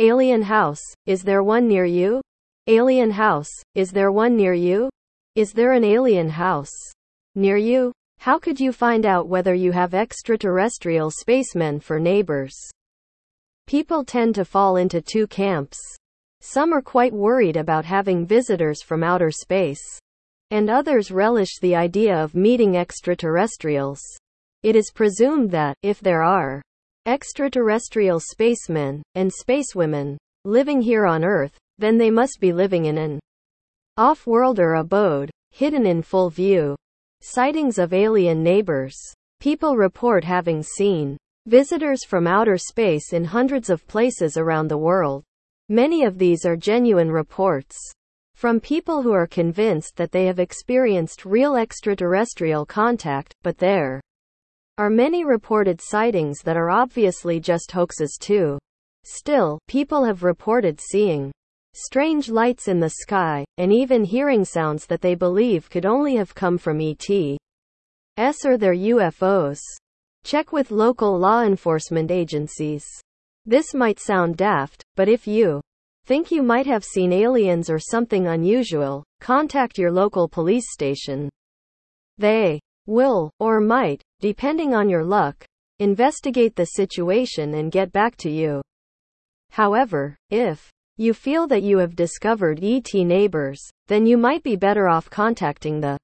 Alien House, is there one near you? Alien House, is there one near you? Is there an alien house near you? How could you find out whether you have extraterrestrial spacemen for neighbors? People tend to fall into two camps. Some are quite worried about having visitors from outer space. And others relish the idea of meeting extraterrestrials. It is presumed that, if there are extraterrestrial spacemen and spacewomen living here on Earth, then they must be living in an off-worlder abode, hidden in full view. Sightings of alien neighbors. People report having seen visitors from outer space in hundreds of places around the world. Many of these are genuine reports from people who are convinced that they have experienced real extraterrestrial contact, but there are many reported sightings that are obviously just hoaxes too. Still, people have reported seeing strange lights in the sky, and even hearing sounds that they believe could only have come from ET.s or their UFOs. Check with local law enforcement agencies. This might sound daft, but if you think you might have seen aliens or something unusual, contact your local police station. They will, or might, depending on your luck, investigate the situation and get back to you. However, if you feel that you have discovered ET neighbors, then you might be better off contacting the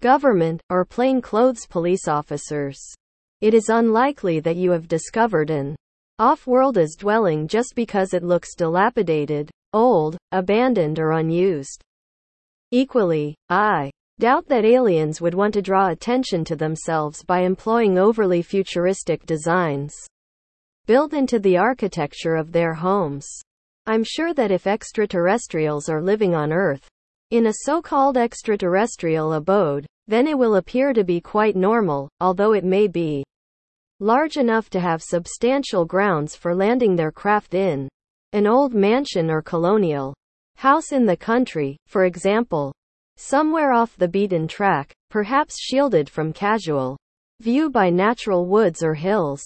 government or plainclothes police officers. It is unlikely that you have discovered an off-world's dwelling just because it looks dilapidated, old, abandoned or unused. Equally, I doubt that aliens would want to draw attention to themselves by employing overly futuristic designs built into the architecture of their homes. I'm sure that if extraterrestrials are living on Earth, in a so-called extraterrestrial abode, then it will appear to be quite normal, although it may be large enough to have substantial grounds for landing their craft in. An old mansion or colonial house in the country, for example. Somewhere off the beaten track, perhaps shielded from casual view by natural woods or hills.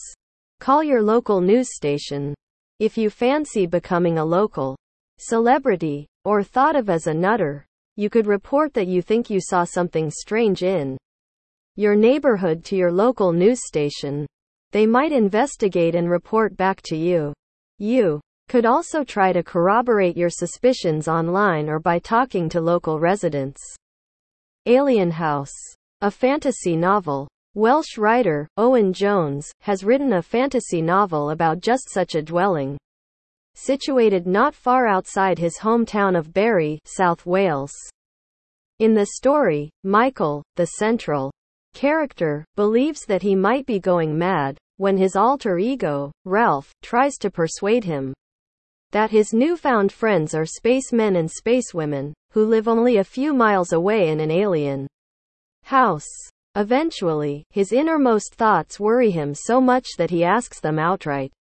Call your local news station. If you fancy becoming a local celebrity, or thought of as a nutter, you could report that you think you saw something strange in your neighborhood to your local news station. They might investigate and report back to you. You could also try to corroborate your suspicions online or by talking to local residents. Alien House. A fantasy novel. Welsh writer, Owen Jones, has written a fantasy novel about just such a dwelling. Situated not far outside his hometown of Barry, South Wales. In the story, Michael, the central character, believes that he might be going mad, when his alter ego, Ralph, tries to persuade him that his newfound friends are spacemen and spacewomen, who live only a few miles away in an alien house. Eventually, his innermost thoughts worry him so much that he asks them outright.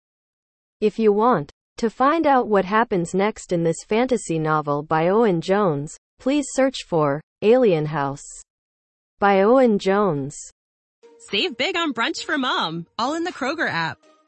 If you want to find out what happens next in this fantasy novel by Owen Jones, please search for Alien House by Owen Jones. Save big on brunch for mom, all in the Kroger app.